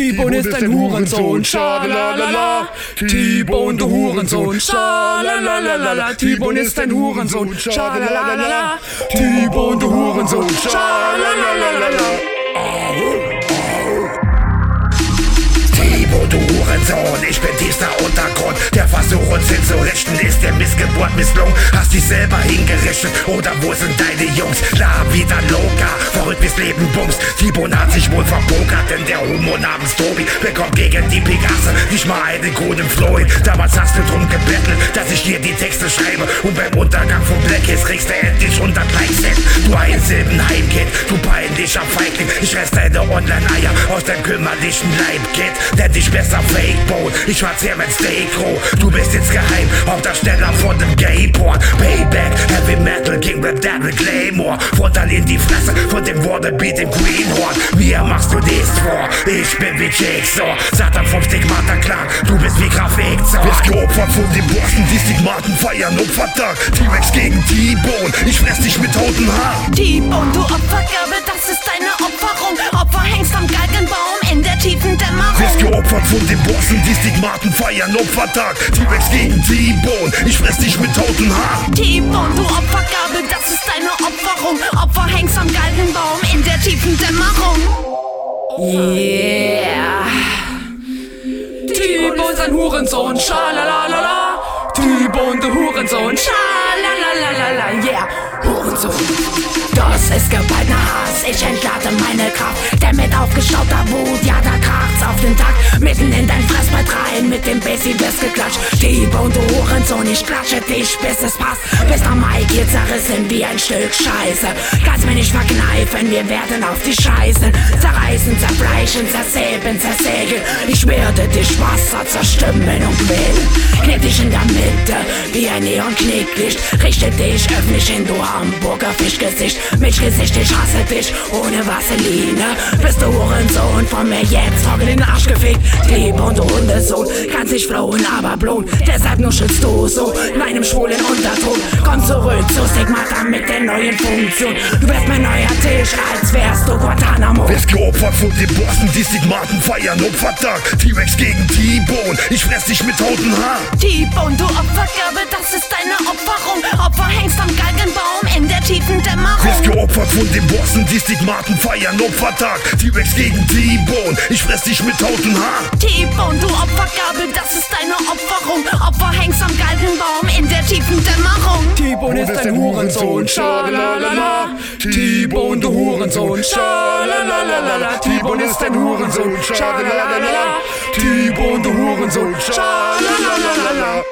T-Bone ist ein Hurensohn, schalalala. T-Bone, du Hurensohn, schalalala. T-Bone ist ein Hurensohn, schalalala. T-Bone, du Hurensohn, schalalala. Versuch, uns hinzurichten, ist der Missgeburt misslungen. Hast dich selber hingerichtet, oder wo sind deine Jungs? La loca, verrückt bis Leben bums. Tibo hat sich wohl verpokert, denn der Homo namens Tobi bekommt gegen die Pegasse nicht mal einen grünen Floyd. Damals hast du drum gebettelt, dass ich dir die Texte schreibe. Und beim Untergang von Black Kiss kriegst du endlich 100 Likes. Denn Du einsilben Heimkind, du peinlicher Feigling. Ich reiß deine Online-Eier aus deinem kümmerlichen Leibkind. Nenn dich besser Fake-Bone, ich verzehr mein Steak roh. Du bist insgeheim Hauptdarsteller von dem Gay-Porn. Payback, Metal, King Rap, Devil, Claymore. Futtern in die Fresse von dem Wannabe, dem Greenhorn. Mir machst du nichts vor, ich bin wie Jigsaw. Satan vom Stigmata Clan, du bist wie Grafikzau. Wirst geopfert von den Bossen, die Stigmaten feiern Opfertag. T-Rex gegen T-Bone, ich fress dich mit toten Haaren. T-Bone, du Opfergabe, das ist deine Opferung. Opfer hängst am Galgenbaum in der tiefen Dämmerung. Wirst geopfert von den Bossen, die Stigmaten feiern Opfertag. T-Rex gegen T-Bone, ich fress dich mit toten Haaren. T-Bone, du Opfergabe, das ist deine Opferung. Opfer hängst am Galgenbaum in der tiefen Dämmerung. Yeah. T-Bone ist ein Hurensohn, schalalala. T-Bone, du Hurensohn, schalalala. Yeah, Hurensohn. Das ist geballter Hass, ich entlade meine Kraft. Denn mit aufgestauter Wut, ja, da kracht's auf den mit dem Bassy wirst geklatscht. T-Bone, du Hurensohn, ich klatsche dich, bis es passt. Bis der Mike hier zerrissen wie ein Stück Scheiße. Kannst mir nicht verkneifen, wir werden auf die Scheiße. Zerreißen, zerfleischen, zersäben, zersägen. Ich werde dich Wasser zerstimmen und quälen. Knick dich in der Mitte, wie ein Neon-Knicklicht. Richte dich, öffne hin, du Hamburger Fischgesicht. Milchgesicht, ich hasse dich, ohne Vaseline. Bist du Hurensohn, von mir jetzt in den Arsch gefickt. Liebe und Hundesohn, kannst nicht flohen, aber blown. Deshalb nuschelst du so in einem schwulen Unterton. Komm zurück zu Stigmata mit der neuen Funktion. Du wärst mein neuer Tisch, als wärst du Guantanamo. Wirst geopfert von den Bossen, die Stigmaten feiern Opfertag. T-Rex gegen T-Bone, ich fress dich mit toten Haaren. T-Bone, du Opfergabe, das ist deine Opferung. Opfer hängst am Galgenbaum Geopfert von den Bossen, die Stigmaten feiern Opfertag. T-Rex gegen T-Bone, ich fress dich mit toten Haaren. T-Bone, du Opfergabe, das ist deine Opferung. Opfer hängst am Galgenbaum in der tiefen Dämmerung. T-Bone ist ein Hurensohn, schalalala. T-Bone, du Hurensohn, schalalala. T-Bone ist ein Hurensohn, schalalala. T-Bone, du Hurensohn, schalalala.